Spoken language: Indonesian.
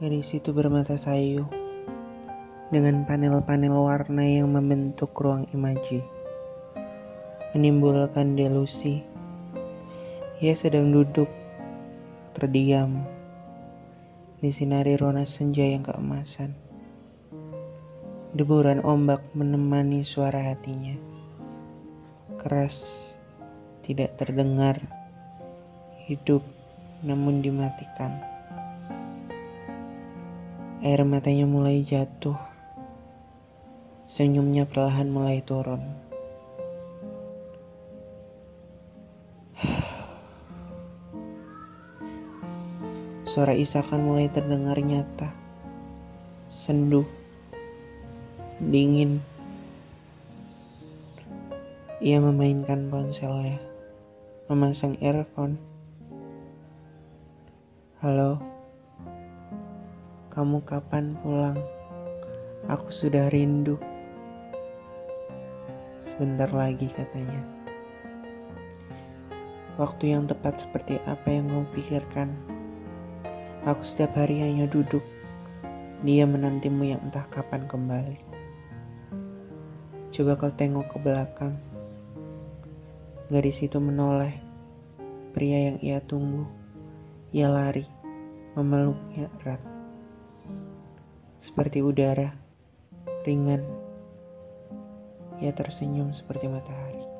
Dari situ bermata sayu dengan panel-panel warna yang membentuk ruang imaji. Menimbulkan delusi. Ia sedang duduk, terdiam, di sinari rona senja yang keemasan. Deburan ombak menemani suara hatinya. Keras, tidak terdengar, hidup namun dimatikan. Air matanya mulai jatuh. Senyumnya perlahan mulai turun. Suara isakan mulai terdengar nyata. Sendu. Dingin. Ia memainkan ponselnya. Memasang earphone Halo, kamu kapan pulang? Aku sudah rindu. Sebentar lagi katanya. Waktu yang tepat seperti apa yang kau pikirkan? Aku setiap hari hanya duduk. Dia menantimu yang entah kapan kembali. Coba kau tengok ke belakang. Gadis itu menoleh. Pria yang ia tunggu. Ia lari, memeluknya erat. Seperti udara, ringan. Ia tersenyum seperti matahari.